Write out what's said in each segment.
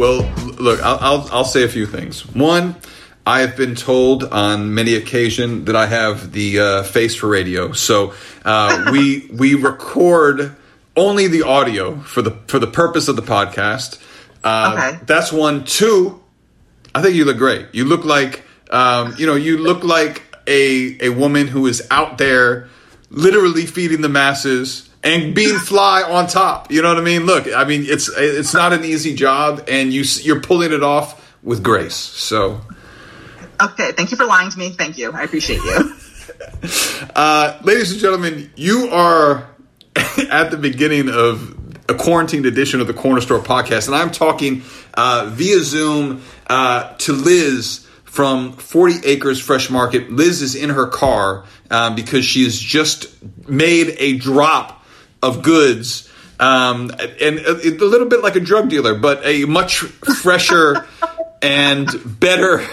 Well, look, I'll, I'll, I'll say a few things. One, I have been told on many occasion that I have the uh, face for radio. So uh, we we record only the audio for the for the purpose of the podcast. Uh, Okay. That's one. Two, I think you look great. You look like um, you know you look like a a woman who is out there literally feeding the masses and being fly on top. You know what I mean? Look, I mean it's it's not an easy job, and you you're pulling it off with grace. So. Okay, thank you for lying to me. Thank you. I appreciate you. Uh, ladies and gentlemen, you are at the beginning of a quarantined edition of the Corner Store podcast, and I'm talking uh, via Zoom uh, to Liz from 40 Acres Fresh Market. Liz is in her car um, because she has just made a drop of goods. Um, and a, a little bit like a drug dealer, but a much fresher and better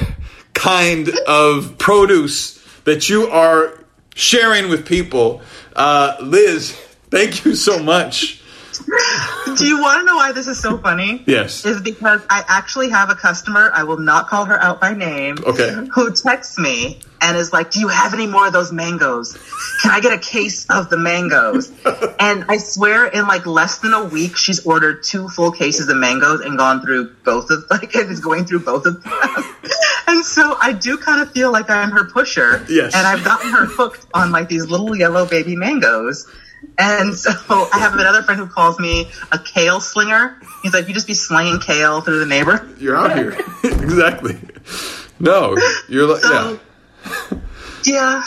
kind of produce that you are sharing with people. Uh, Liz, thank you so much. Do you want to know why this is so funny? Yes. Is because I actually have a customer, I will not call her out by name, Okay. who texts me and is like, Do you have any more of those mangoes? Can I get a case of the mangoes? and I swear, in like less than a week, she's ordered two full cases of mangoes and gone through both of, like, is going through both of them. and so I do kind of feel like I'm her pusher. Yes. And I've gotten her hooked on like these little yellow baby mangoes. And so I have another friend who calls me a kale slinger. He's like, you just be slinging kale through the neighbor. You're out here. exactly. No, you're like, yeah. So, yeah,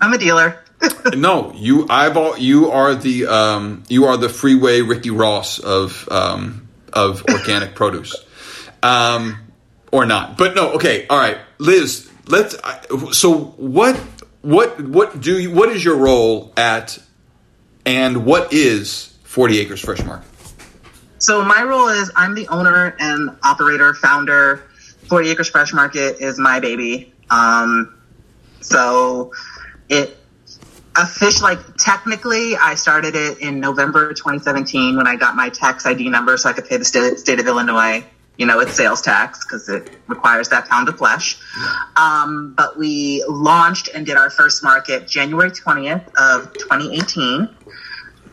I'm a dealer. No, you eyeball. You are the um, you are the freeway Ricky Ross of um, of organic produce, um, or not. But no, okay, all right, Liz. Let's. I- So what what what do you, what is your role at, and what is Forty Acres Fresh Market? So my role is I'm the owner and operator, founder. 40 Acres Fresh Market is my baby. Um, so it fish like technically I started it in November 2017 when I got my tax ID number so I could pay the state, state of Illinois. You know, it's sales tax because it requires that pound of flesh. Um, but we launched and did our first market January 20th of 2018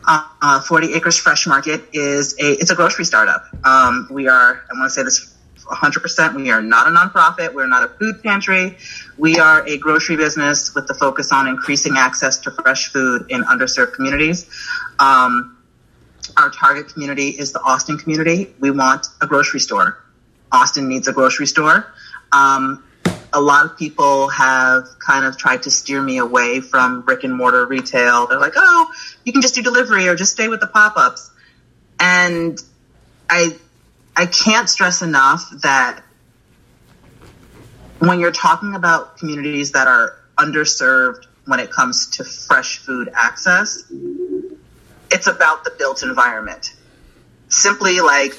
uh, uh, 40 Acres Fresh Market is a it's a grocery startup. Um, we are I want to say this 100%. We are not a nonprofit. We're not a food pantry. We are a grocery business with the focus on increasing access to fresh food in underserved communities. Um, our target community is the Austin community. We want a grocery store. Austin needs a grocery store. Um, a lot of people have kind of tried to steer me away from brick and mortar retail. They're like, oh, you can just do delivery or just stay with the pop ups. And I, I can't stress enough that when you're talking about communities that are underserved when it comes to fresh food access, it's about the built environment. Simply like,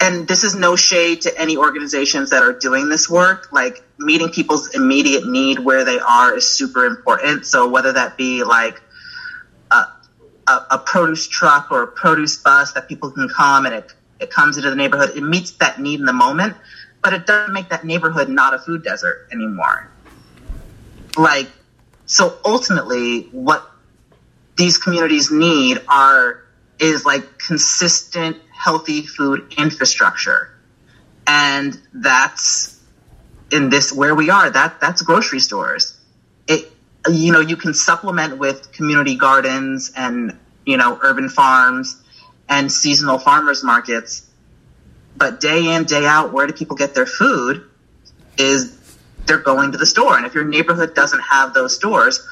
and this is no shade to any organizations that are doing this work. Like meeting people's immediate need where they are is super important. So whether that be like a, a, a produce truck or a produce bus that people can come and it, it comes into the neighborhood, it meets that need in the moment, but it doesn't make that neighborhood not a food desert anymore. Like, so ultimately what these communities need are is like consistent healthy food infrastructure. And that's in this where we are that that's grocery stores. It you know you can supplement with community gardens and you know urban farms and seasonal farmers markets but day in day out where do people get their food is they're going to the store. And if your neighborhood doesn't have those stores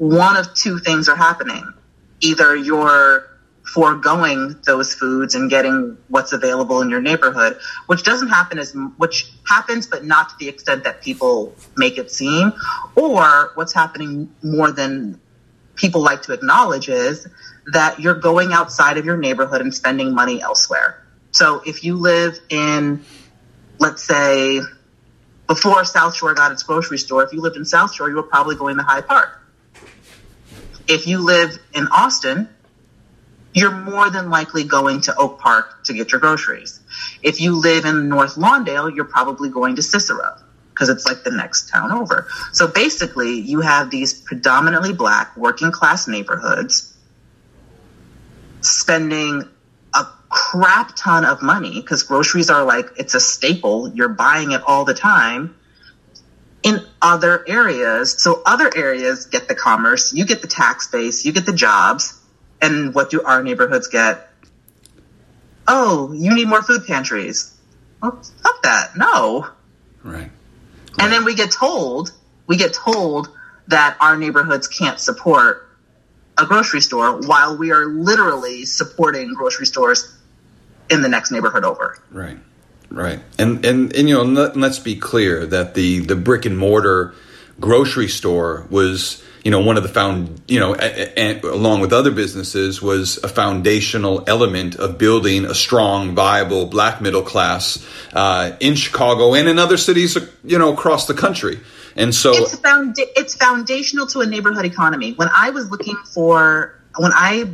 one of two things are happening either you're foregoing those foods and getting what's available in your neighborhood, which doesn't happen as which happens, but not to the extent that people make it seem. Or what's happening more than people like to acknowledge is that you're going outside of your neighborhood and spending money elsewhere. So if you live in, let's say, before South Shore got its grocery store, if you lived in South Shore, you were probably going to Hyde Park. If you live in Austin, you're more than likely going to Oak Park to get your groceries. If you live in North Lawndale, you're probably going to Cicero because it's like the next town over. So basically, you have these predominantly black working class neighborhoods spending a crap ton of money because groceries are like it's a staple. You're buying it all the time in other areas. So other areas get the commerce, you get the tax base, you get the jobs. And what do our neighborhoods get? Oh, you need more food pantries. Well, fuck that. No. Right. And then we get told, we get told that our neighborhoods can't support a grocery store while we are literally supporting grocery stores in the next neighborhood over. Right. Right. And and and you know, let, let's be clear that the the brick and mortar grocery store was you know one of the found you know a, a, along with other businesses was a foundational element of building a strong viable black middle class uh, in chicago and in other cities you know across the country and so it's, found, it's foundational to a neighborhood economy when i was looking for when i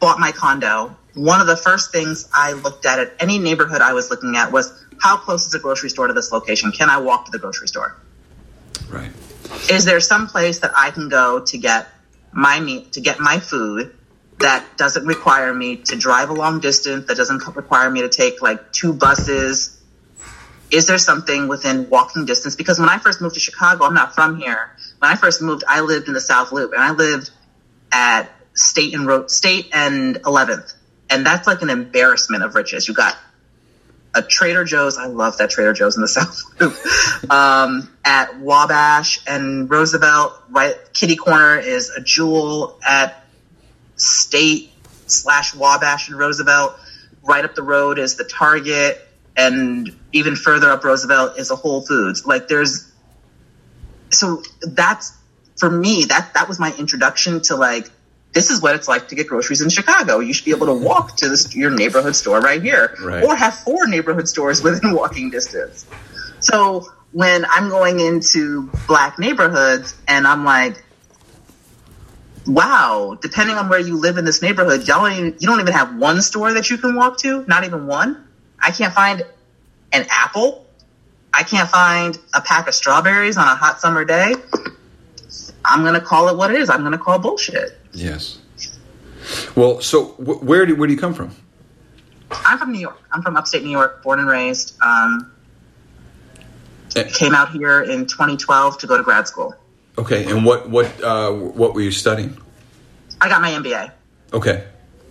bought my condo one of the first things i looked at at any neighborhood i was looking at was how close is a grocery store to this location can i walk to the grocery store right is there some place that I can go to get my meat, to get my food that doesn't require me to drive a long distance, that doesn't require me to take like two buses? Is there something within walking distance? Because when I first moved to Chicago, I'm not from here. When I first moved, I lived in the South Loop and I lived at State and Road, State and 11th. And that's like an embarrassment of riches. You got a Trader Joe's. I love that Trader Joe's in the South um, at Wabash and Roosevelt. Right, Kitty Corner is a Jewel at State slash Wabash and Roosevelt. Right up the road is the Target, and even further up Roosevelt is a Whole Foods. Like there's, so that's for me. That that was my introduction to like this is what it's like to get groceries in Chicago. You should be able to walk to this, your neighborhood store right here, right. or have four neighborhood stores within walking distance. So when I'm going into black neighborhoods and I'm like, wow, depending on where you live in this neighborhood, y'all even, you don't even have one store that you can walk to, not even one. I can't find an apple. I can't find a pack of strawberries on a hot summer day. I'm going to call it what it is. I'm going to call bullshit. Yes. Well, so wh- where do where do you come from? I'm from New York. I'm from upstate New York, born and raised. Um, Eh. came out here in 2012 to go to grad school. Okay, and what what uh, what were you studying? I got my MBA. Okay,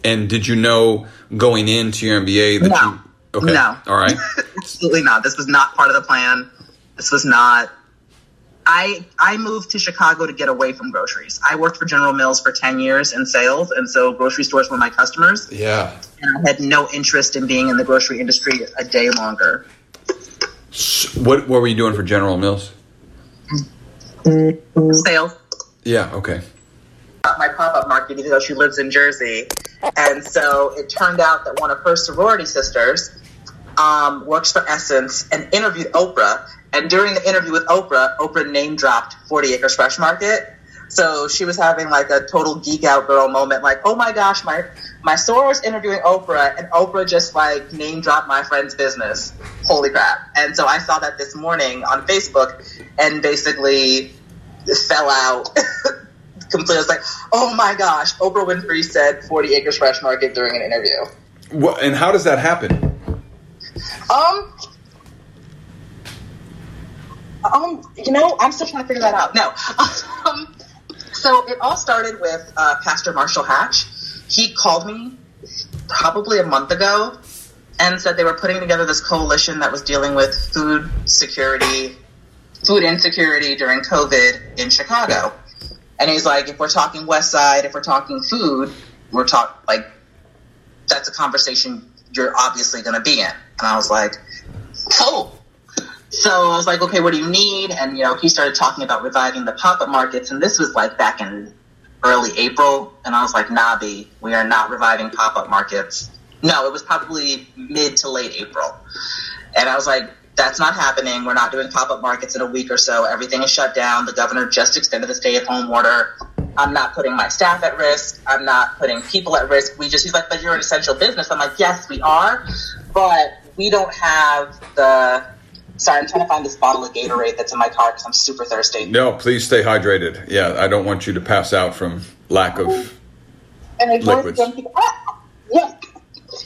and did you know going into your MBA that No. you? Okay, No. all right, Absolutely not. This was not part of the plan. This was not. I I moved to Chicago to get away from groceries. I worked for General Mills for 10 years in sales, and so grocery stores were my customers. yeah. And I had no interest in being in the grocery industry a day longer. S what what were you doing for General Mills? Sales. Yeah. Okay. my pop-up market even though she lives in Jersey. And so it turned out that one of her sorority sisters um, works for Essence and interviewed Oprah. And during the interview with Oprah, Oprah name dropped 40 Acres Fresh Market. So she was having like a total geek out girl moment, like, oh my gosh, my my soror's interviewing Oprah, and Oprah just like name dropped my friend's business. Holy crap! And so I saw that this morning on Facebook, and basically fell out completely. I was like, oh my gosh, Oprah Winfrey said 40 Acres Fresh Market during an interview. What, and how does that happen? Um, um, you know, I'm still trying to figure that out. No. Um, so it all started with uh, Pastor Marshall Hatch. He called me probably a month ago and said they were putting together this coalition that was dealing with food security, food insecurity during COVID in Chicago. And he's like, if we're talking West Side, if we're talking food, we're talking like that's a conversation you're obviously going to be in. And I was like, cool. So I was like, okay, what do you need? And, you know, he started talking about reviving the pop-up markets. And this was like back in early April. And I was like, nah, B, we are not reviving pop-up markets. No, it was probably mid to late April. And I was like, That's not happening. We're not doing pop up markets in a week or so. Everything is shut down. The governor just extended the stay at home order. I'm not putting my staff at risk. I'm not putting people at risk. We just, he's like, but you're an essential business. I'm like, yes, we are, but we don't have the, sorry, I'm trying to find this bottle of Gatorade that's in my car because I'm super thirsty. No, please stay hydrated. Yeah, I don't want you to pass out from lack of. And I Liquids. ah.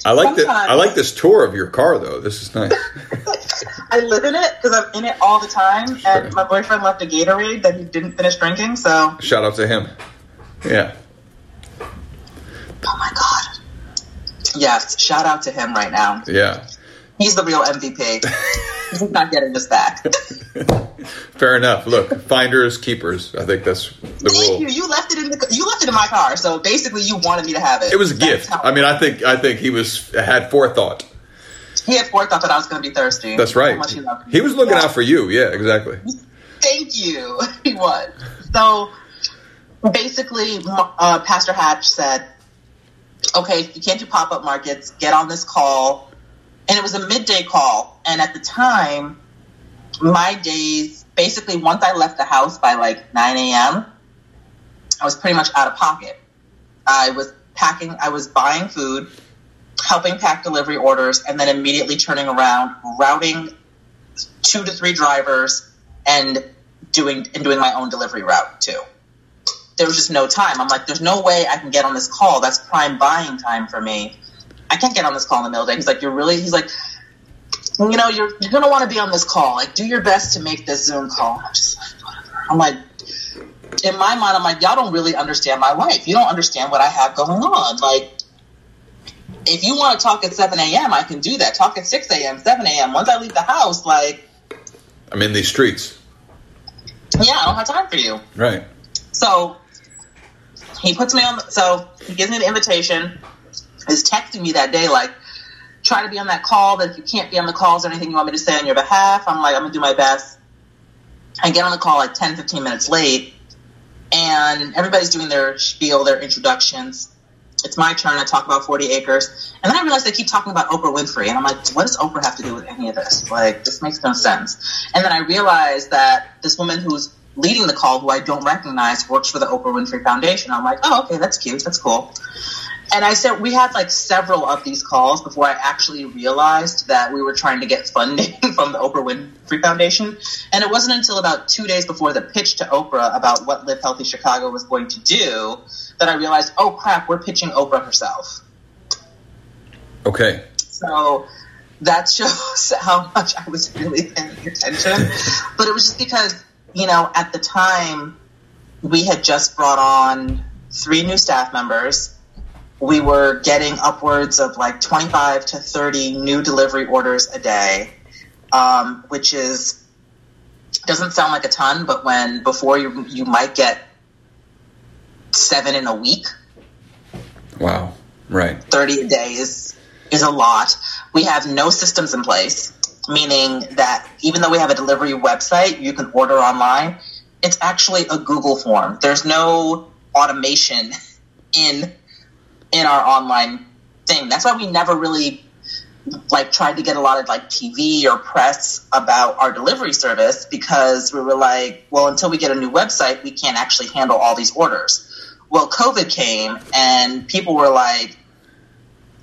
I like that. I like this tour of your car, though. This is nice. I live in it because I'm in it all the time. Sure. And my boyfriend left a Gatorade that he didn't finish drinking. So, Shout out to him. Yeah. oh my God. Yes, shout out to him right now. Yeah. He's the real MVP. He's not getting this back. Fair enough. Look, finders, keepers. I think that's the Thank you. rule. You left it in the you left it in my car, so basically you wanted me to have it. It was a That's gift. I mean, I think I think he was had forethought. He had forethought that I was going to be thirsty. That's right. he. He was looking Yeah. out for you. Yeah, exactly. Thank you. He was. So basically, uh, Pastor Hatch said, okay, if you can't do pop up markets, get on this call. And it was a midday call. And at the time, my days, basically, once I left the house by like 9 a.m., I was pretty much out of pocket. I was packing, I was buying food, helping pack delivery orders, and then immediately turning around, routing two to three drivers, and doing and doing my own delivery route too. There was just no time. I'm like, there's no way I can get on this call. That's prime buying time for me. I can't get on this call in the middle of the day. He's like, you're really. He's like, you know, you're you're gonna want to be on this call. Like, do your best to make this Zoom call. I'm just like. I'm like, in my mind, I'm like, y'all don't really understand my life. You don't understand what I have going on. Like, if you want to talk at 7 a.m., I can do that. Talk at 6 a.m., 7 a.m. Once I leave the house, like, I'm in these streets. yeah, I don't have time for you. Right. So he puts me on. So he gives me the invitation. Is texting me that day like, try to be on that call. But if you can't be on the calls or anything you want me to say on your behalf, I'm like, I'm gonna do my best. I get on the call like 10, 15 minutes late, and everybody's doing their spiel, their introductions. It's my turn. I talk about 40 acres, and then I realize they keep talking about Oprah Winfrey, and I'm like, what does Oprah have to do with any of this? Like, this makes no sense. And then I realize that this woman who's leading the call, who I don't recognize, works for the Oprah Winfrey Foundation. I'm like, oh, okay, that's cute, that's cool. And I said we had like several of these calls before I actually realized that we were trying to get funding from the Oprah Winfrey Foundation. And it wasn't until about two days before the pitch to Oprah about what Live Healthy Chicago was going to do that I realized, oh crap, we're pitching Oprah herself. Okay. So that shows how much I was really paying attention. but it was just because, you know, at the time, we had just brought on three new staff members. We were getting upwards of like 25 to 30 new delivery orders a day, um, which is doesn't sound like a ton, but when before you you might get seven in a week, Wow. Right. 30 a day is is a lot. We have no systems in place, meaning that even though we have a delivery website, you can order online. It's actually a Google form. There's no automation in in our online thing. That's why we never really like tried to get a lot of like TV or press about our delivery service because we were like, well, until we get a new website, we can't actually handle all these orders. Well, COVID came and people were like,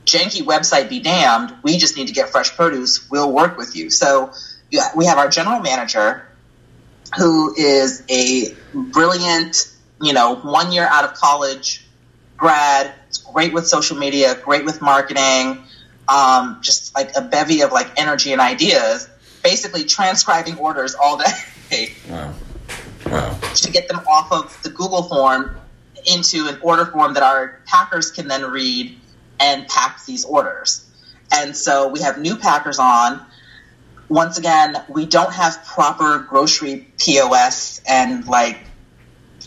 janky website be damned. We just need to get fresh produce. We'll work with you. So yeah, we have our general manager who is a brilliant, you know, one year out of college grad, It's great with social media, great with marketing, um, just like a bevy of like energy and ideas, basically transcribing orders all day Wow. Wow. to get them off of the Google form into an order form that our packers can then read and pack these orders. And so we have new packers on. Once again, we don't have proper grocery POS and like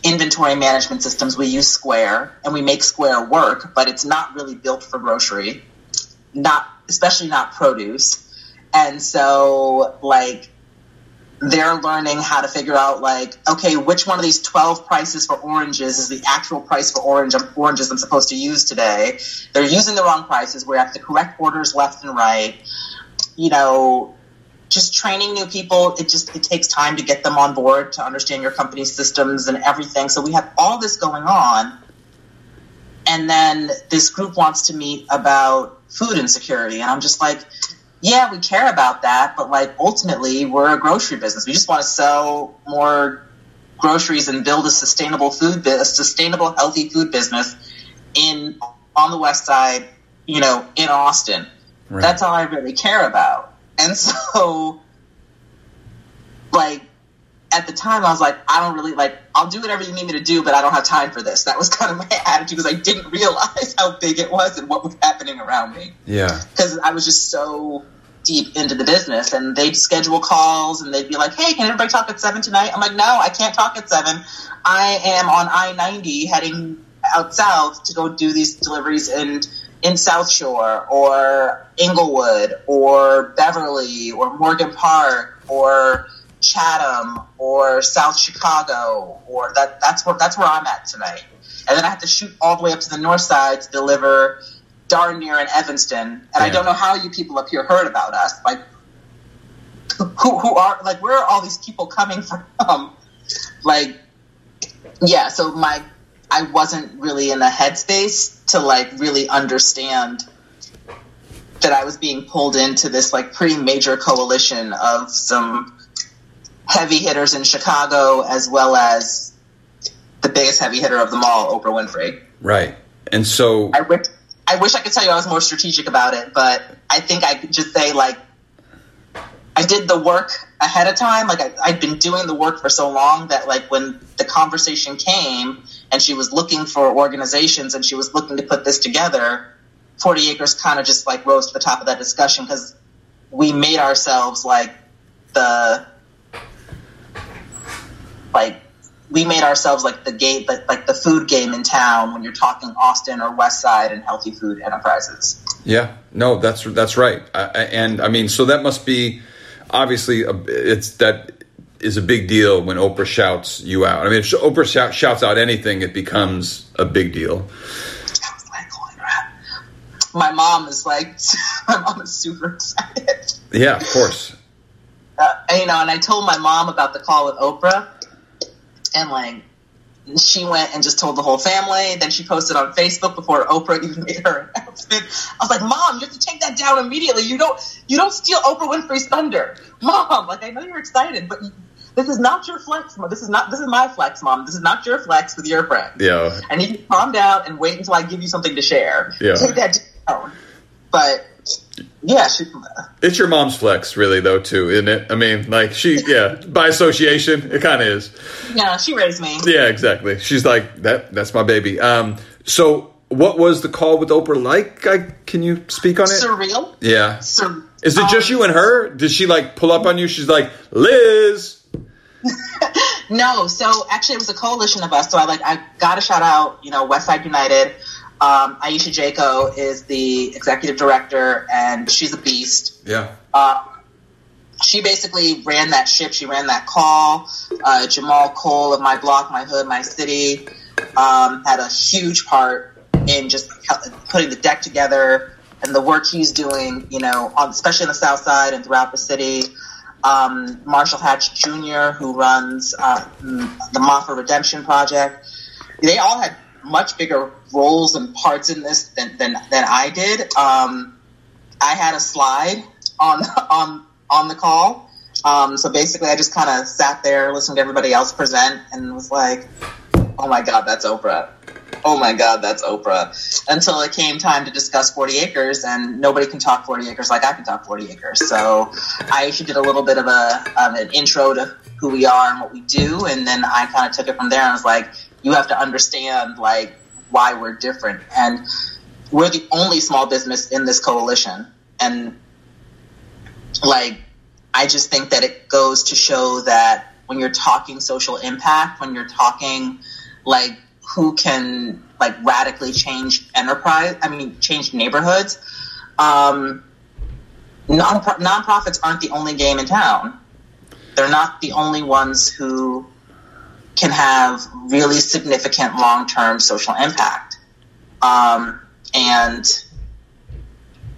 inventory management systems. We use Square and we make Square work, but it's not really built for grocery, not especially not produce. And so like they're learning how to figure out like okay which one of these 12 prices for oranges is the actual price for orange oranges i'm supposed to use today? They're using the wrong prices. We have to correct orders left and right. You know just training new people it just it takes time to get them on board to understand your company's systems and everything. So we have all this going on. And then this group wants to meet about food insecurity. And i'm just like yeah we care about that but like ultimately we're a grocery business. We just want to sell more groceries and build a sustainable food a sustainable healthy food business in on the west side you know in austin. Right. that's all i really care about. And so, like, at the time, I was like, I don't really like. I'll do whatever you need me to do, but I don't have time for this. That was kind of my attitude because I didn't realize how big it was and what was happening around me. Yeah, because I was just so deep into the business, and they'd schedule calls, and they'd be like, "Hey, can everybody talk at seven tonight?" I'm like, "No, I can't talk at seven. I am on I ninety heading out south to go do these deliveries and." in South Shore or Englewood or Beverly or Morgan Park or Chatham or South Chicago or that that's where that's where I'm at tonight. And then I have to shoot all the way up to the north side to deliver darn near in Evanston. And yeah. I don't know how you people up here heard about us. Like who who are like where are all these people coming from? Like yeah, so my I wasn't really in the headspace to like really understand that I was being pulled into this like pretty major coalition of some heavy hitters in Chicago as well as the biggest heavy hitter of them all, Oprah Winfrey. Right. And so I wish I wish I could tell you I was more strategic about it, but I think I could just say like I did the work ahead of time. Like I, I'd been doing the work for so long that like when the conversation came and she was looking for organizations and she was looking to put this together, 40 Acres kind of just like rose to the top of that discussion because we made ourselves like the like we made ourselves like the game like, like the food game in town when you're talking Austin or West Side and healthy food enterprises. Yeah, no, that's that's right, and I mean, so that must be obviously it's that is a big deal when Oprah shouts you out. I mean, if Oprah shout, shouts out anything, it becomes a big deal. My mom is like, my mom is super excited. Yeah, of course. Uh, you know, and I told my mom about the call with Oprah, and like, she went and just told the whole family. Then she posted on Facebook before Oprah even made her announcement. I was like, "Mom, you have to take that down immediately. You don't, you don't steal Oprah Winfrey's thunder, Mom. Like, I know you're excited, but this is not your flex. Mom. This is not. This is my flex, mom. This is not your flex with your friend. Yeah. And you can calm down and wait until I give you something to share. Yeah. Take that down. But yeah, she, it's your mom's flex, really, though, too, isn't it? I mean, like she, yeah, by association, it kind of is. Yeah, she raised me. Yeah, exactly. She's like that. That's my baby. Um, so what was the call with Oprah like? I, can you speak on it? Surreal. Yeah. Sur- Is it just you and her? Did she like pull up on you? She's like, Liz. no, so actually it was a coalition of us. So I like I got to shout out, you know, Westside United. Um, Ayesha Jaco is the executive director, and she's a beast. Yeah. Uh, she basically ran that ship. She ran that call. Uh, Jamal Cole of My Block, My Hood, My City um, had a huge part in just putting the deck together and the work he's doing, you know, on, especially in the South Side and throughout the city um, Marshall Hatch Jr., who runs uh, the Maafa Redemption Project. They all had much bigger roles and parts in this than than, than I did. Um, I had a slide on on on the call. Um, so basically, I just kind of sat there, listened to everybody else present, and was like, "Oh my God, that's Oprah." oh my god, that's Oprah. Until it came time to discuss 40 acres, and nobody can talk 40 acres like I can talk 40 acres. So I actually did a little bit of a um, an intro to who we are and what we do, and then I kind of took it from there and was like, you have to understand like why we're different, and we're the only small business in this coalition, and like I just think that it goes to show that when you're talking social impact, when you're talking like who can like radically change enterprise. I mean, change neighborhoods. Um, non nonprofits aren't the only game in town. They're not the only ones who can have really significant long term social impact. Um, and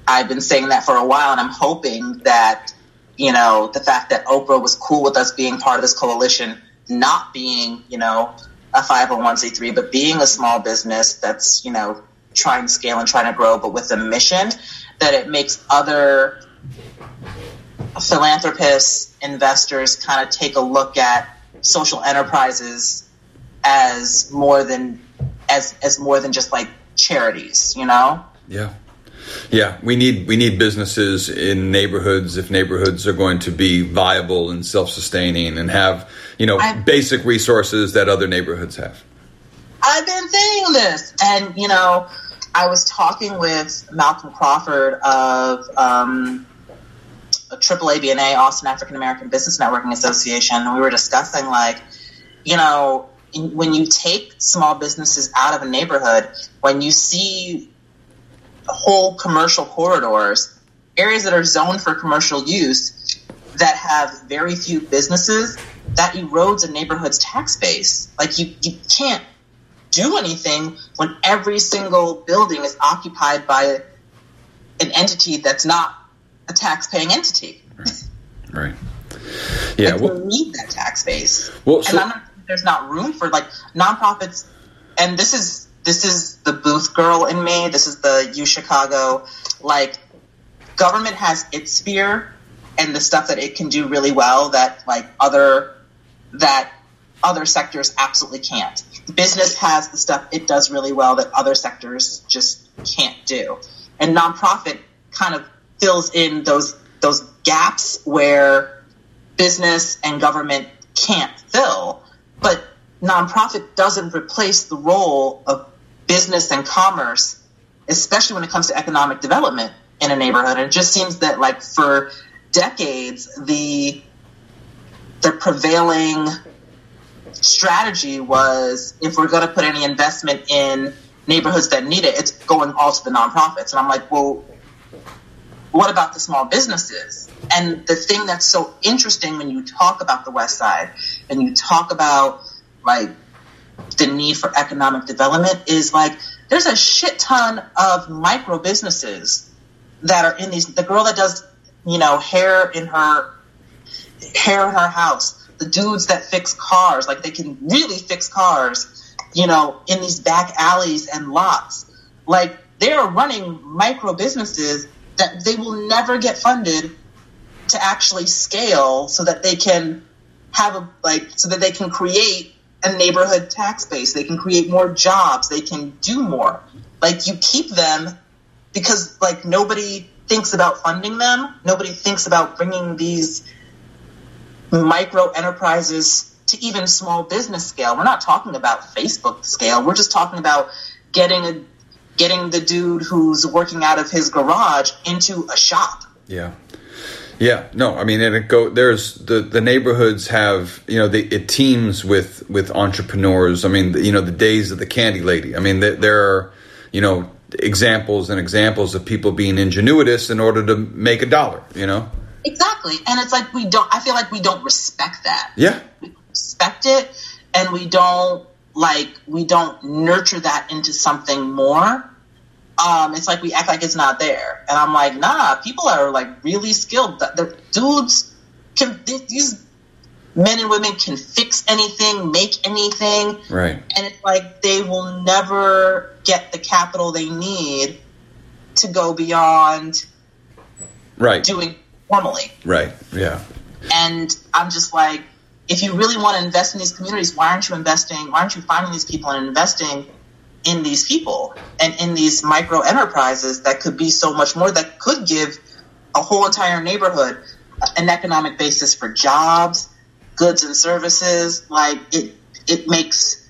I've been saying that for a while, and I'm hoping that you know, the fact that Oprah was cool with us being part of this coalition, not being, you know, a 501c3, but being a small business that's, you know, trying to scale and trying to grow, but with a mission, that it makes other philanthropists, investors kind of take a look at social enterprises as more than as as more than just like charities, you know? Yeah. Yeah, we need we need businesses in neighborhoods if neighborhoods are going to be viable and self-sustaining and have, you know, I- basic resources that other neighborhoods have. I've been saying this, and you know, I was talking with Malcolm Crawford of um, Triple ABNA, Austin African American Business Networking Association, and we were discussing like, you know, when you take small businesses out of a neighborhood, when you see whole commercial corridors, areas that are zoned for commercial use that have very few businesses, that erodes a neighborhood's tax base. Like you, you can't do anything when every single building is occupied by an entity that's not a tax-paying entity. Right. Yeah. Like, Well, we need that tax base. well so, and I'm not, there's not room for like nonprofits. And this is this is the Booth girl in me. This is the U Chicago. Like government has its sphere and the stuff that it can do really well that like other that other sectors absolutely can't. Business has the stuff it does really well that other sectors just can't do. And nonprofit kind of fills in those those gaps where business and government can't fill. But nonprofit doesn't replace the role of business and commerce, especially when it comes to economic development in a neighborhood. And it just seems that like for decades the the prevailing strategy was if we're going to put any investment in neighborhoods that need it, it's going all to the nonprofits. And I'm like, well, what about the small businesses? And the thing that's so interesting when you talk about the West Side and you talk about like the need for economic development is like there's a shit ton of micro businesses that are in these. The girl that does you know hair in her hair in her house, the dudes that fix cars, like they can really fix cars, you know, in these back alleys and lots. Like they are running micro businesses that they will never get funded to actually scale so that they can have a like so that they can create a neighborhood tax base. They can create more jobs. They can do more. Like you keep them because like nobody thinks about funding them. Nobody thinks about bringing these micro enterprises to even small business scale. We're not talking about facebook scale. We're just talking about getting a getting the dude who's working out of his garage into a shop Yeah. Yeah, no, I mean, and it go. There's the the neighborhoods have you know the, it teams with with entrepreneurs. I mean, the, you know, the days of the candy lady. I mean, there, there are you know examples and examples of people being ingenuitous in order to make a dollar. You know. Exactly. And it's like we don't I feel like we don't respect that. Yeah. We don't respect it and we don't like we don't nurture that into something more. Um, it's like we act like it's not there. And I'm like, nah, people are like really skilled. The, the dudes can these men and women can fix anything, make anything, Right. and it's like they will never get the capital they need to go beyond Right. doing formally. Right. Yeah. And I'm just like, if you really want to invest in these communities, why aren't you investing? Why aren't you finding these people and investing in these people and in these micro enterprises that could be so much more that could give a whole entire neighborhood an economic basis for jobs, goods and services. Like it, it makes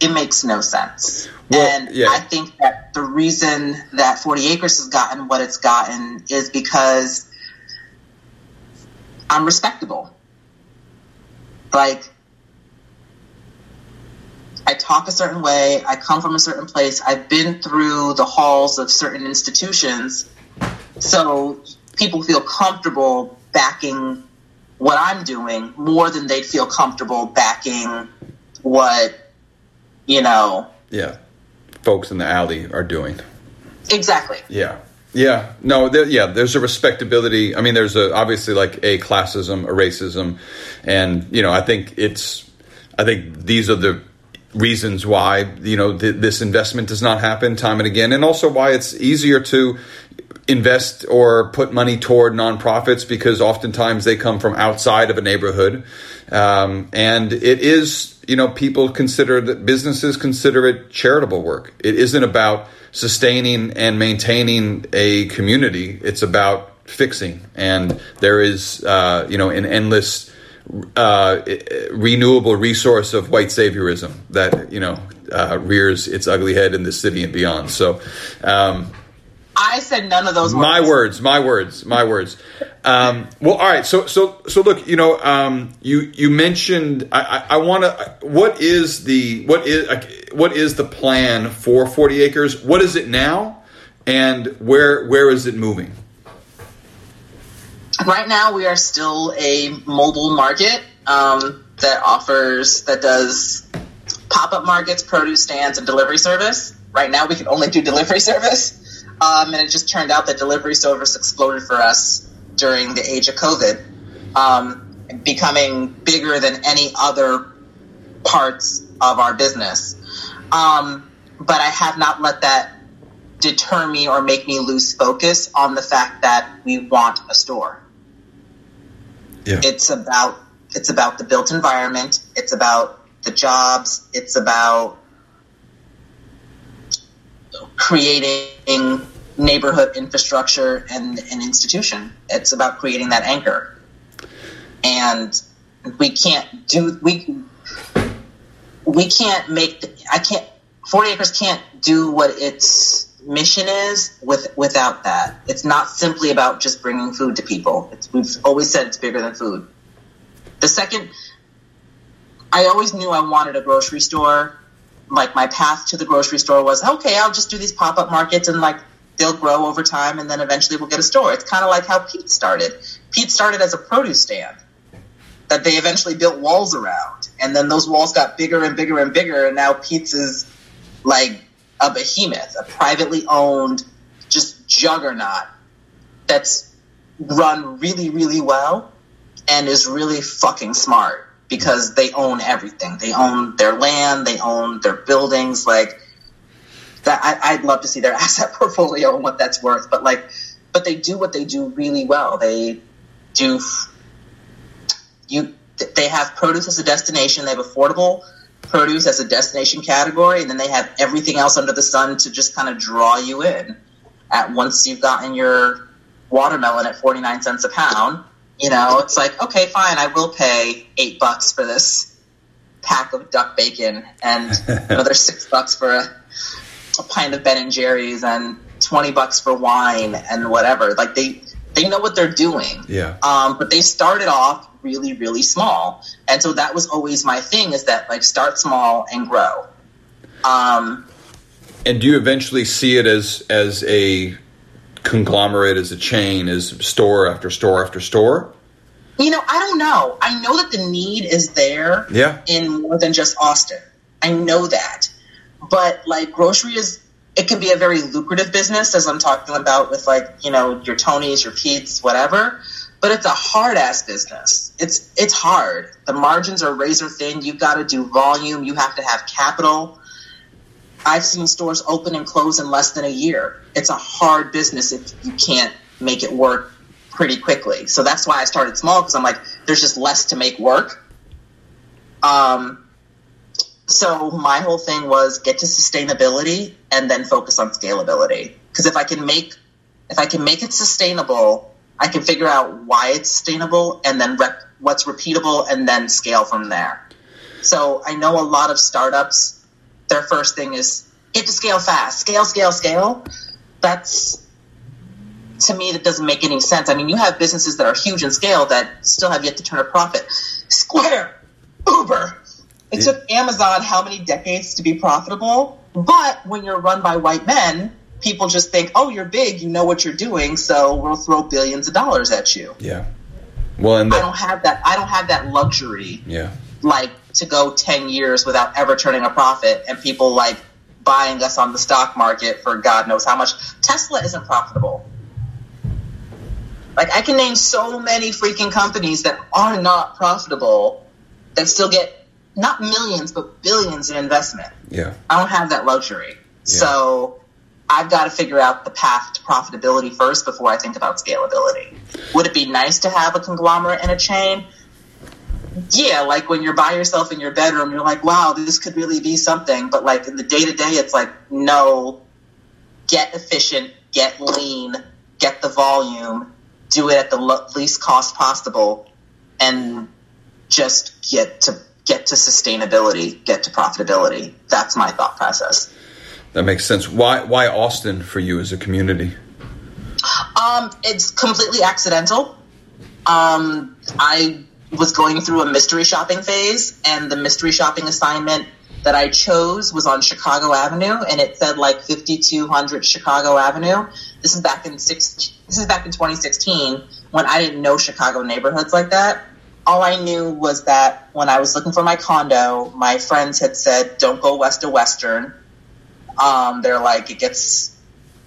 it makes no sense. Well, and yeah. I think that the reason that 40 Acres has gotten what it's gotten is because I'm respectable. Like, I talk a certain way, I come from a certain place, I've been through the halls of certain institutions, so people feel comfortable backing what I'm doing more than they'd feel comfortable backing what, you know, Yeah. Folks in the alley are doing. exactly. Yeah. Yeah, no, there, yeah. There's a respectability. I mean, there's a obviously like a classism, a racism, and you know, I think it's. I think these are the reasons why you know th- this investment does not happen time and again, and also why it's easier to invest or put money toward nonprofits because oftentimes they come from outside of a neighborhood, um, and it is you know people consider that businesses consider it charitable work. It isn't about sustaining and maintaining a community. It's about fixing, and there is uh, you know an endless uh, renewable resource of white saviorism that you know uh, rears its ugly head in the city and beyond. So. Um, I said none of those. Words. My words, my words, my words. Um, well, all right. So, so, so, look. You know, um, you you mentioned. I, I, I want to. What is the what is what is the plan for Forty Acres? What is it now, and where where is it moving? Right now, we are still a mobile market um, that offers that does pop up markets, produce stands, and delivery service. Right now, we can only do delivery service, um, and it just turned out that delivery service exploded for us during the age of COVID, um, becoming bigger than any other parts of our business. Um, but I have not let that deter me or make me lose focus on the fact that we want a store. Yeah. It's about it's about the built environment. It's about the jobs. It's about creating neighborhood infrastructure and an institution. It's about creating that anchor. And we can't do we we can't make I can't 40 acres can't do what its mission is with without that. It's not simply about just bringing food to people. It's, we've always said it's bigger than food. The second, I always knew I wanted a grocery store. Like my path to the grocery store was okay. I'll just do these pop up markets and like they'll grow over time, and then eventually we'll get a store. It's kind of like how Pete started. Pete started as a produce stand that they eventually built walls around, and then those walls got bigger and bigger and bigger, and now Pete's is like a behemoth, a privately owned, just juggernaut that's run really, really well and is really fucking smart because they own everything. They own their land, they own their buildings. Like that, I, would love to see their asset portfolio and what that's worth. But like, but they do what they do really well. They do. You, they have produce as a destination. They have affordable produce as a destination category, and then they have everything else under the sun to just kind of draw you in. At once you've gotten your watermelon at forty nine cents a pound, you know it's like okay, fine, I will pay eight bucks for this pack of duck bacon, and another six bucks for a, a pint of Ben and Jerry's, and twenty bucks for wine and whatever. Like they they know what they're doing. Yeah. Um, but they started off really, really small. And so that was always my thing is that like start small and grow. Um, and do you eventually see it as as a conglomerate, as a chain, as store after store after store? You know, I don't know. I know that the need is there yeah. in more than just Austin. I know that. But like grocery is it can be a very lucrative business as I'm talking about with like, you know, your Tony's, your Pete's, whatever but it's a hard ass business. It's it's hard. The margins are razor thin. You've got to do volume. You have to have capital. I've seen stores open and close in less than a year. It's a hard business if you can't make it work pretty quickly. So that's why I started small because I'm like, there's just less to make work. Um, so my whole thing was get to sustainability and then focus on scalability. Because if I can make if I can make it sustainable I can figure out why it's sustainable and then rep- what's repeatable and then scale from there. So I know a lot of startups, their first thing is get to scale fast, scale, scale, scale. That's to me that doesn't make any sense. I mean, you have businesses that are huge in scale that still have yet to turn a profit. Square, Uber. It yeah. took Amazon how many decades to be profitable? But when you're run by white men, people just think, oh, you're big, you know what you're doing, so we'll throw billions of dollars at you. Yeah. Well, and I don't have that. I don't have that luxury. Yeah. Like to go ten years without ever turning a profit, and people like buying us on the stock market for God knows how much. Tesla isn't profitable. Like I can name so many freaking companies that are not profitable that still get not millions but billions in investment. Yeah. I don't have that luxury. So I've got to figure out the path to profitability first before I think about scalability. Would it be nice to have a conglomerate and a chain? Yeah, like when you're by yourself in your bedroom, you're like, wow, this could really be something. But like in the day to day, it's like, no, get efficient, get lean, get the volume, do it at the least cost possible, and just get to get to sustainability, get to profitability. That's my thought process. That makes sense. Why why Austin for you as a community? Um, it's completely accidental. Um, I was going through a mystery shopping phase, and the mystery shopping assignment that I chose was on Chicago Avenue, and it said like 5200 Chicago Avenue. This is back in six. This is back in 2016 when I didn't know Chicago neighborhoods like that. All I knew was that when I was looking for my condo, my friends had said, "Don't go west of Western." Um, they're like, it gets.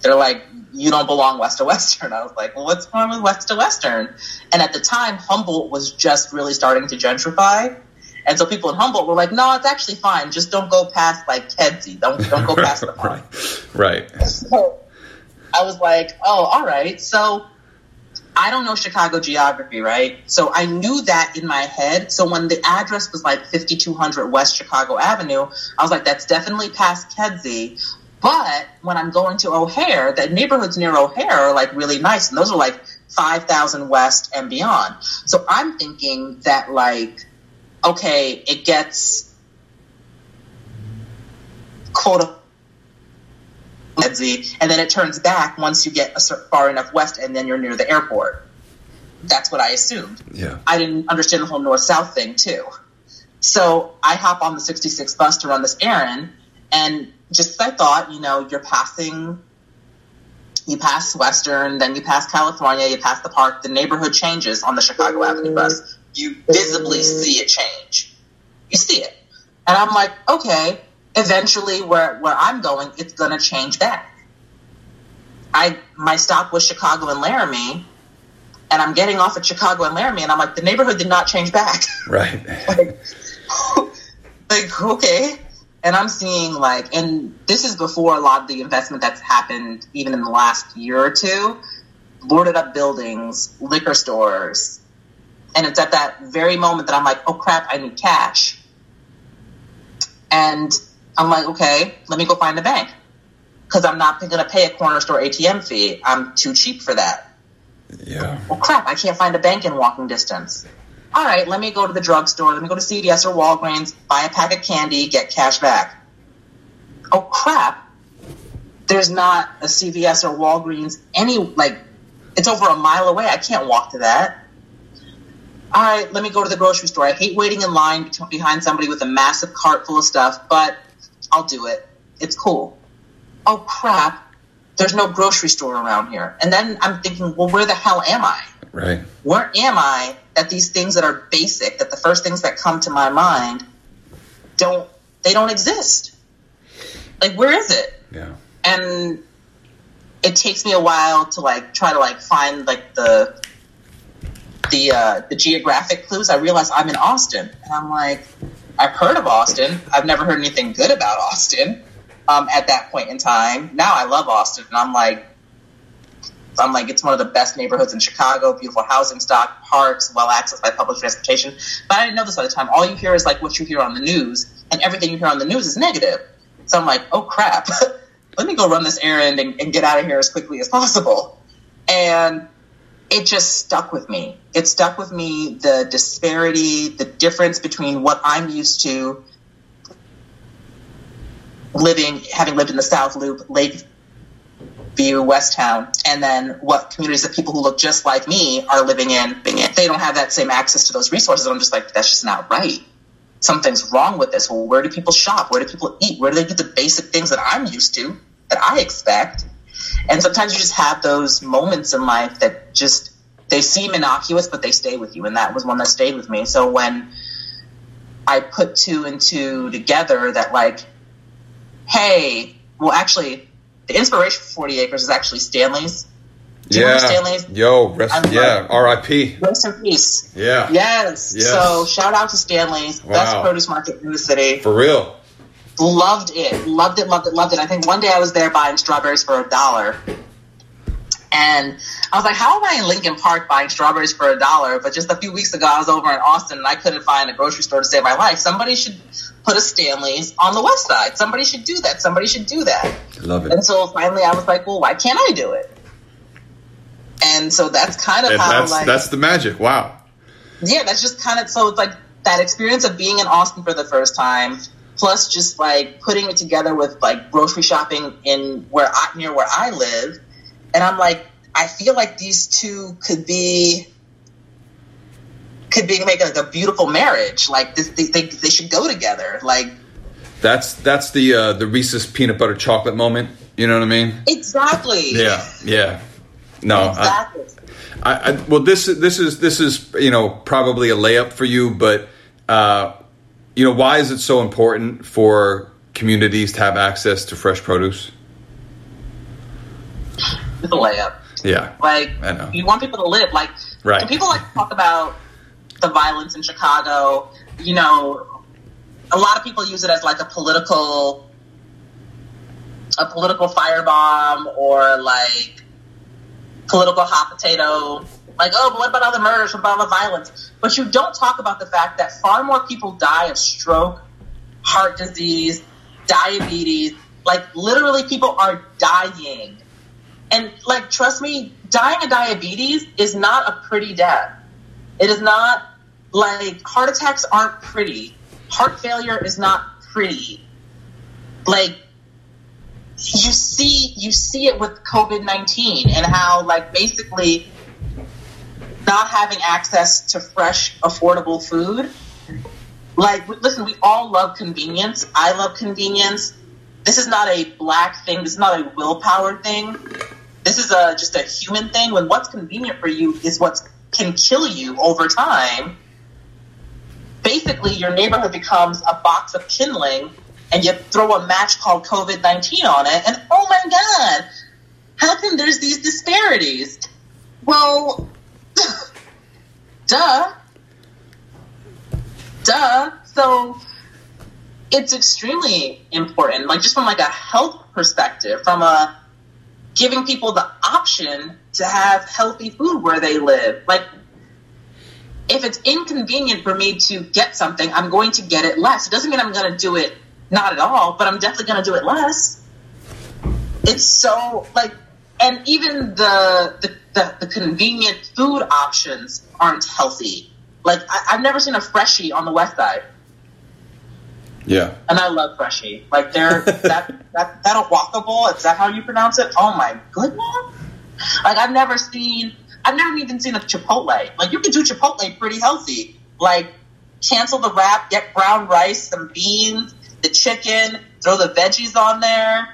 They're like, you don't belong west of Western. I was like, well, what's wrong with west of Western? And at the time, Humboldt was just really starting to gentrify. And so people in Humboldt were like, no, it's actually fine. Just don't go past like Kedzie. Don't don't go past the park. right. Right. So I was like, oh, all right. So I don't know Chicago geography, right? So I knew that in my head. So when the address was like 5200 West Chicago Avenue, I was like, that's definitely past Kedzie. But when I'm going to O'Hare, the neighborhoods near O'Hare are like really nice, and those are like 5,000 West and beyond. So I'm thinking that like, okay, it gets quote And then it turns back once you get a far enough west, and then you're near the airport. That's what I assumed. Yeah. I didn't understand the whole north south thing too. So I hop on the 66 bus to run this errand, and just as I thought, you know, you're passing, you pass Western, then you pass California, you pass the park, the neighborhood changes on the Chicago Avenue bus. You visibly see it change. You see it. And I'm like, okay, eventually where, where I'm going, it's going to change back. I My stop was Chicago and Laramie, and I'm getting off at Chicago and Laramie, and I'm like, the neighborhood did not change back. Right. like, like okay and i'm seeing like and this is before a lot of the investment that's happened even in the last year or two boarded up buildings liquor stores and it's at that very moment that i'm like oh crap i need cash and i'm like okay let me go find a bank because i'm not going to pay a corner store atm fee i'm too cheap for that Yeah. well, crap, I can't find a bank in walking distance. All right, let me go to the drugstore. Let me go to CVS or Walgreens, buy a pack of candy, get cash back. Oh, crap. There's not a CVS or Walgreens any, like, it's over a mile away. I can't walk to that. All right, let me go to the grocery store. I hate waiting in line behind somebody with a massive cart full of stuff, but I'll do it. It's cool. Oh, crap. There's no grocery store around here. And then I'm thinking, well, where the hell am I? Right. where am I that these things that are basic, that the first things that come to my mind don't they don't exist? Like where is it? Yeah. And it takes me a while to like try to like find like the the uh, the geographic clues. I realize I'm in Austin, and I'm like, I've heard of Austin. I've never heard anything good about Austin. Um, at that point in time, now I love Austin, and I'm like, I'm like, it's one of the best neighborhoods in Chicago, beautiful housing stock, parks, well accessed by public transportation. But I didn't know this at the time. All you hear is like what you hear on the news, and everything you hear on the news is negative. So I'm like, oh crap, let me go run this errand and, and get out of here as quickly as possible. And it just stuck with me. It stuck with me the disparity, the difference between what I'm used to living, having lived in the South Loop, Lake View, West Town, and then what communities of people who look just like me are living in. They don't have that same access to those resources. I'm just like, that's just not right. Something's wrong with this. Well, where do people shop? Where do people eat? Where do they do the basic things that I'm used to, that I expect? And sometimes you just have those moments in life that just they seem innocuous, but they stay with you. And that was one that stayed with me. So when I put two and two together, that like hey, well, actually, the inspiration for 40 Acres is actually Stanley's. Do yeah. Stanley's? Yo, rest, yeah, R.I.P. Rest in peace. Yeah. Yes. Yes. So shout out to Stanley's, best Wow. produce market in the city. For real. Loved it. Loved it, loved it, loved it. I think one day I was there buying strawberries for a dollar. And I was like, how am I in Lincoln Park buying strawberries for a dollar? But just a few weeks ago, I was over in Austin and I couldn't find a grocery store to save my life. Somebody should put a Stanley's on the west side. Somebody should do that. Somebody should do that. Love it. And so finally I was like, well, why can't I do it? And so that's kind of And how, that's like, that's the magic. Wow. yeah, that's just kind of so it's like that experience of being in Austin for the first time, plus just like putting it together with like grocery shopping in where I near where I live, and I'm like, I feel like these two could be could be make like a beautiful marriage. Like this, they, they they should go together. Like That's that's the uh, the Reese's peanut butter chocolate moment. You know what I mean? exactly. Yeah. Yeah. No. I, Exactly. I, I, well, this this is this is you know probably a layup for you, but uh, you know why is it so important for communities to have access to fresh produce? A layup. Yeah. Like I know. you want people to live. Like Right. people like to talk about the violence in Chicago. You know, a lot of people use it as like a political a political firebomb or like political hot potato. Like, oh, but what about other murders? What about other violence? But you don't talk about the fact that far more people die of stroke, heart disease, diabetes. Like, literally, people are dying. And, like, trust me, dying of diabetes is not a pretty death. It is not, like, heart attacks aren't pretty. Heart failure is not pretty. Like, you see you see it with COVID nineteen and how like basically not having access to fresh, affordable food. Like, listen, we all love convenience. I love convenience. This is not a black thing. This is not a willpower thing. This is a just a human thing. When what's convenient for you is what can kill you over time. Basically, your neighborhood becomes a box of kindling and you throw a match called COVID 19 on it, and oh my God, how come there's these disparities? Well, duh. Duh. So it's extremely important, like just from like a health perspective, from a giving people the option to have healthy food where they live. Like if it's inconvenient for me to get something, I'm going to get it less. It doesn't mean I'm going to do it not at all, but I'm definitely going to do it less. It's so like, and even the the, the, the convenient food options aren't healthy. Like I, I've never seen a Freshii on the west side, Yeah. and I love Freshii. Like they're that that that a walkable. Is that how you pronounce it? Oh my goodness! Like I've never seen. I've never even seen a Chipotle. Like you can do Chipotle pretty healthy. Like cancel the wrap, get brown rice, some beans, the chicken, throw the veggies on there.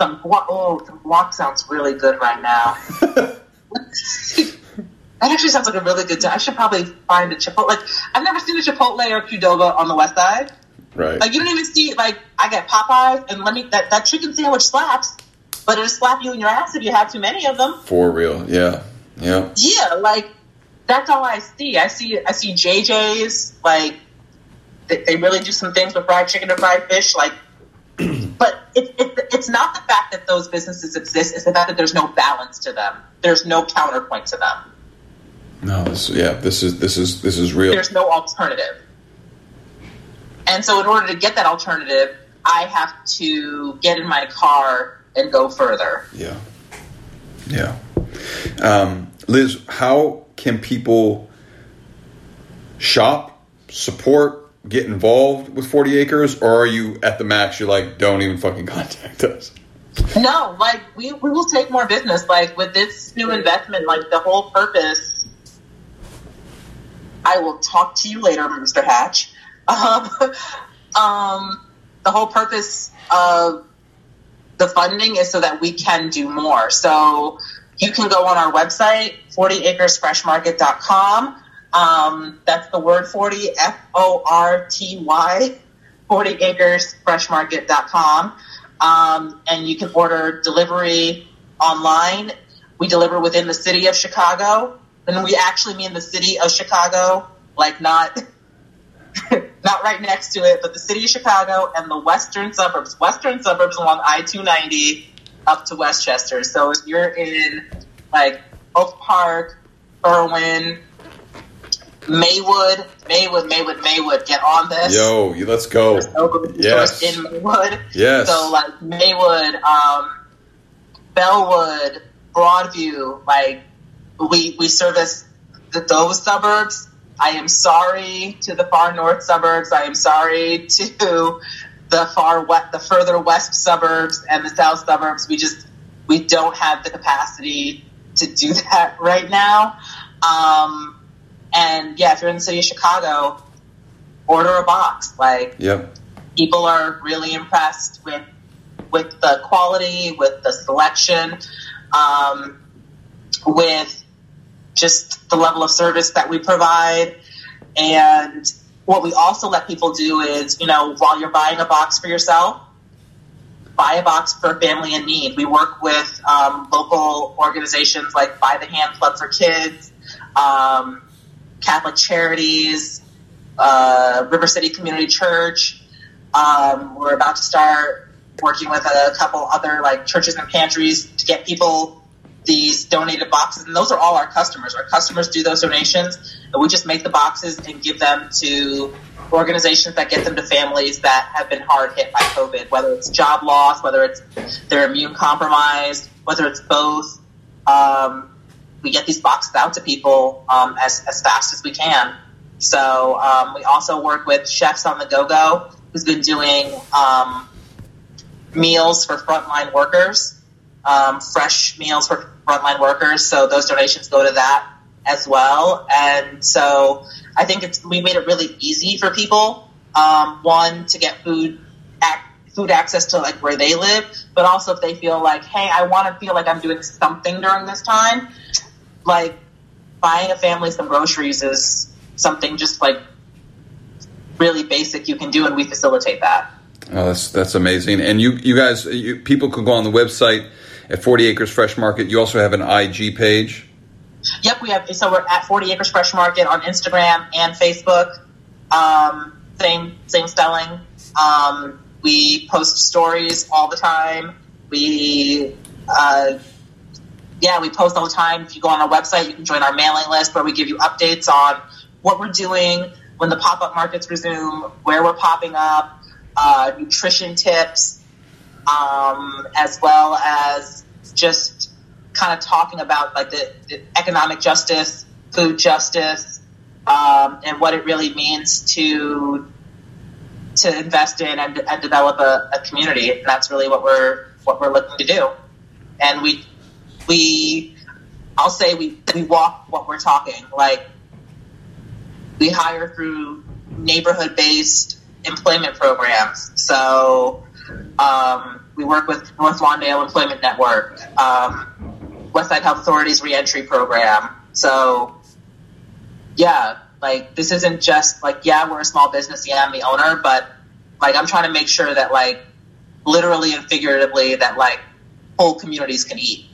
Some guac. Oh, some guac sounds really good right now. That actually sounds like a really good. time. I should probably find a Chipotle. Like I've never seen a Chipotle or Qdoba on the west side. Right. Like you don't even see like I get Popeyes and let me that, that chicken sandwich slaps, but it'll slap you in your ass if you have too many of them. For real. Yeah. Yeah. Yeah, like that's all I see. I see I see JJ's like they, they really do some things with fried chicken and fried fish. Like, but it, it, it's not the fact that those businesses exist; it's the fact that there's no balance to them. There's no counterpoint to them. No. This, yeah. This is this is this is real. there's no alternative. And so, in order to get that alternative, I have to get in my car and go further. Yeah. Yeah. Um, Liz, how can people shop, support, get involved with 40 Acres, or are you at the max? You're like, don't even fucking contact us. No, like we, we will take more business. Like with this new investment, like the whole purpose. I will talk to you later, Mr. Hatch. Um, um, the whole purpose of the funding is so that we can do more. So you can go on our website, 40acresfreshmarket.com. Um, that's the word 40, F O R T Y, 40acresfreshmarket.com. um, and you can order delivery online. We deliver within the city of Chicago, and we actually mean the city of Chicago, like not not right next to it, but the city of Chicago and the western suburbs, western suburbs along I two ninety up to Westchester. So if you're in like Oak Park, Berwyn, Maywood, Maywood, Maywood, Maywood, get on this. Yo, let's go. Yes. In Maywood. Yes. So like Maywood, um, Bellwood, Broadview, like we we service the, those suburbs. I am sorry to the far north suburbs. I am sorry to the far west, the further west suburbs and the south suburbs. We just we don't have the capacity to do that right now. Um, and yeah, if you're in the city of Chicago, order a box. Like, yep. people are really impressed with with the quality, with the selection, um, with just the level of service that we provide. And what we also let people do is, you know, while you're buying a box for yourself, buy a box for a family in need. We work with um, local organizations like By the Hand Club for Kids, um, Catholic Charities, uh, River City Community Church. Um, we're about to start working with a couple other like churches and pantries to get people these donated boxes, and those are all our customers. Our customers do those donations, and we just make the boxes and give them to organizations that get them to families that have been hard hit by COVID, whether it's job loss, whether it's they're immune compromised, whether it's both. Um, we get these boxes out to people um, as, as fast as we can. So um, we also work with Chefs on the Go Go, who's been doing um, meals for frontline workers, um, fresh meals for frontline workers. So those donations go to that as well. And so I think it's we made it really easy for people. Um, one to get food food access to like where they live, but also if they feel like, hey, I want to feel like I'm doing something during this time, like buying a family some groceries is something just like really basic you can do, and we facilitate that. Oh, that's that's amazing. And you you guys, you, people can go on the website at Forty Acres Fresh Market. You also have an IG page. Yep, we have. So we're at Forty Acres Fresh Market on Instagram and Facebook. Um, same same spelling. Um, we post stories all the time. We uh, yeah, we post all the time. If you go on our website, you can join our mailing list where we give you updates on what we're doing when the pop up markets resume, where we're popping up, uh, nutrition tips, um, as well as just kind of talking about like the, the economic justice, food justice, um, and what it really means to to invest in and, and develop a, a, community. And that's really what we're what we're looking to do. And we we I'll say we we walk what we're talking. Like we hire through neighborhood based employment programs. So um, we work with North Lawndale Employment Network, um, Westside Health Authority's reentry program. So yeah, like this isn't just like yeah we're a small business, yeah I'm the owner, but like I'm trying to make sure that like literally and figuratively that like whole communities can eat.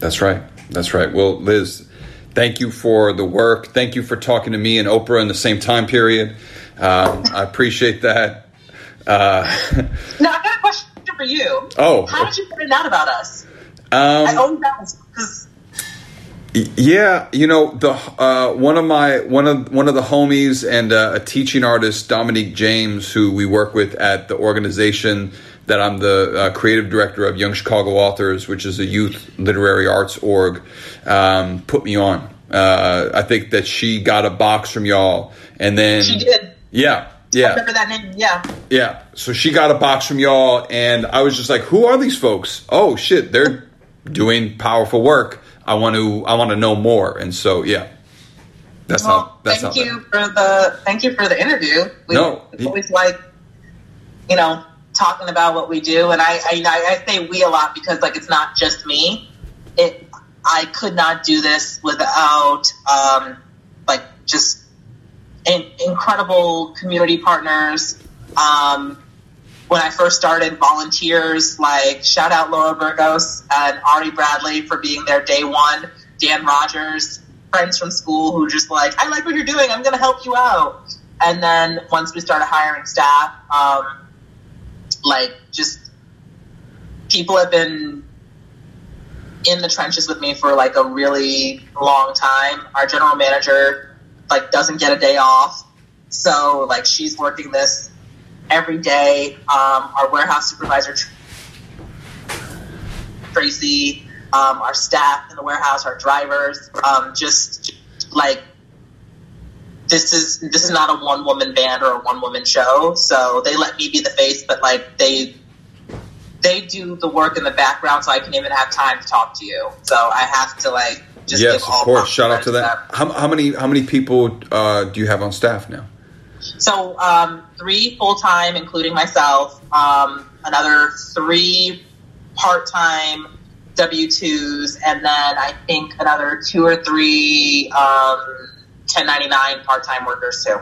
That's right. That's right. Well, Liz, thank you for the work. Thank you for talking to me and Oprah in the same time period. Um, I appreciate that. Uh, now, I got a question for you. Oh. How did you find out about us? Um, I own that because. Yeah, you know the uh, one of my one of one of the homies and uh, a teaching artist, Dominique James, who we work with at the organization that I'm the uh, creative director of Young Chicago Authors, which is a youth literary arts org, um, put me on. Uh, I think that she got a box from y'all, and then she did. Yeah, yeah. I remember that name. Yeah. Yeah. So she got a box from y'all, and I was just like, "Who are these folks? Oh shit, they're doing powerful work. I want to, I want to know more." And so, yeah. That's well, how. That's thank how you that. for the thank you for the interview. We, no, always like you know talking about what we do, and I, I, I say we a lot because like it's not just me. It I could not do this without um, like just in, incredible community partners, um, when I first started, volunteers like shout out Laura Burgos and Ari Bradley for being there day one, Dan Rogers, friends from school who just like, I like what you're doing, I'm going to help you out. And then once we started hiring staff, um, like just people have been in the trenches with me for like a really long time. Our general manager like doesn't get a day off. So like she's working this every day. Um, our warehouse supervisor Tracy, um, our staff in the warehouse, our drivers, um, just like this is this is not a one woman band or a one woman show. So they let me be the face, but like they they do the work in the background, so I can even have time to talk to you. So I have to like just yes, of course. Shout out to that. How, how, many how many people uh, do you have on staff now? So um, three full time, including myself. Um, another three part time W twos, and then I think another two or three um, 1099 part time workers too.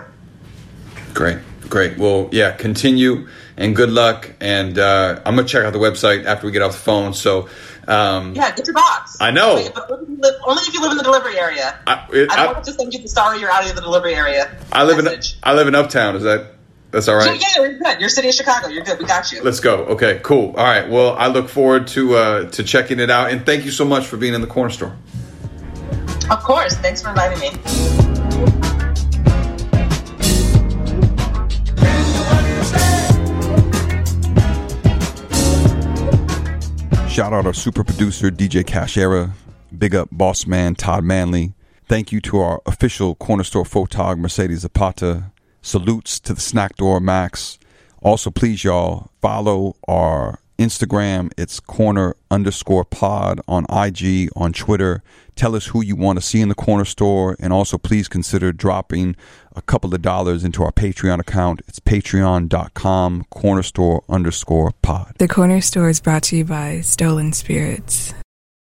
Great, great. Well, yeah, continue and good luck. And uh, I'm gonna check out the website after we get off the phone. So. Um, yeah, get your box. I know. Only if you live in the delivery area. I, it, I don't I, want to send you the sorry you're out of the delivery area. I live message. in I live in Uptown. Is that that's all right? So, yeah, you're good. You're city of Chicago. You're good. We got you. Let's go. Okay, cool. All right. Well, I look forward to uh, to checking it out, and thank you so much for being in the corner store. Of course. Thanks for inviting me. Shout out our super producer, DJ Cashera. Big up boss man, Todd Manley. Thank you to our official corner store photog, Mercedes Zapata. Salutes to the snack door, Max. Also, please, y'all, follow our Instagram. It's corner underscore pod on IG, on Twitter. Tell us who you want to see in the corner store. And also, please consider dropping a couple of dollars into our Patreon account. It's patreon.com corner store underscore pod. The corner store is brought to you by Stolen Spirits.